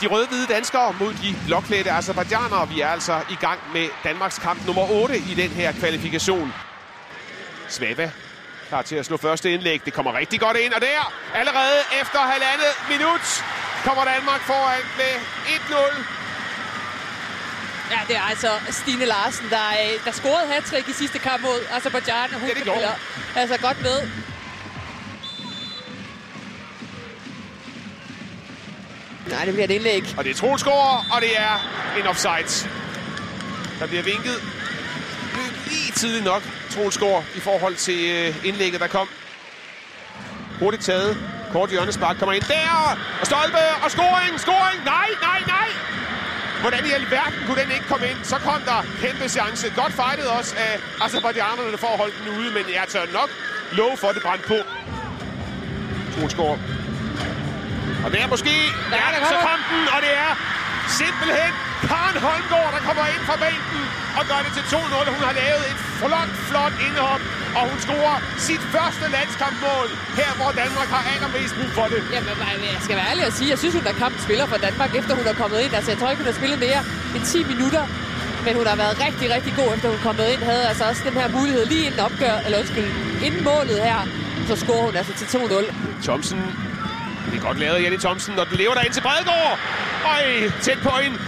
de røde-hvide danskere mod de blåklædte azerbaijanere. Vi er altså i gang med Danmarks kamp nummer 8 i den her kvalifikation. Svava klar til at slå første indlæg. Det kommer rigtig godt ind, og der allerede efter halvandet minut kommer Danmark foran med 1-0. Ja, det er altså Stine Larsen, der, øh, der scorede hat i sidste kamp mod Azerbaijan. Hun Ja, det gjorde altså godt med. Nej, det bliver et indlæg. Og det er Troels og det er en offside. Der bliver vinket lige tidligt nok, Troels i forhold til øh, indlægget, der kom. Hurtigt taget. Kort hjørnespark kommer ind der. Og Stolpe og scoring, scoring. Nej, nej, nej. Hvordan i alverden kunne den ikke komme ind? Så kom der kæmpe chance. Godt fightet også af Azerbaijanerne for at holde den ude, men jeg tør nok love for, at det brændte på. Troels og det er måske... Ja, Ja, der så kom den, og det er simpelthen Karen Holmgaard, der kommer ind fra bænken og gør det til 2-0. Hun har lavet et flot, flot indhop, og hun scorer sit første landskampmål her, hvor Danmark har allermest brug for det. Jamen, jeg skal være ærlig og sige, jeg synes, hun er kampen spiller for Danmark, efter hun er kommet ind. Altså, jeg tror ikke, hun har spillet mere end 10 minutter. Men hun har været rigtig, rigtig god, efter hun er kommet ind. Havde altså også den her mulighed lige inden opgør, eller undskyld, inden målet her. Så scorer hun altså til 2-0. Thomsen. Det er godt lavet af Jenny Thomsen, og den lever der ind til Bredgaard. Øj, tæt på en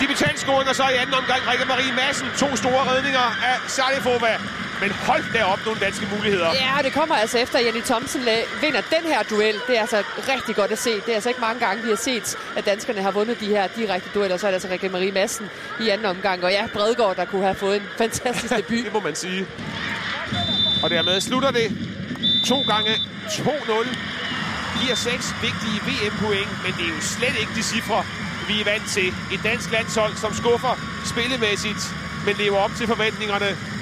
debutantscoring, og så i anden omgang Rikke Marie Madsen. To store redninger af Sarifova. Men hold da op nogle danske muligheder. Ja, det kommer altså efter, at Jenny Thomsen vinder den her duel. Det er altså rigtig godt at se. Det er altså ikke mange gange, vi har set, at danskerne har vundet de her direkte dueller. Så er det altså Rikke Marie Madsen i anden omgang. Og ja, Bredgaard, der kunne have fået en fantastisk debut. Det må man sige. Og dermed slutter det to gange 2-0. Giver seks vigtige VM-point, men det er jo slet ikke de cifre, vi er vant til. Et dansk landshold, som skuffer spillemæssigt, men lever op til forventningerne.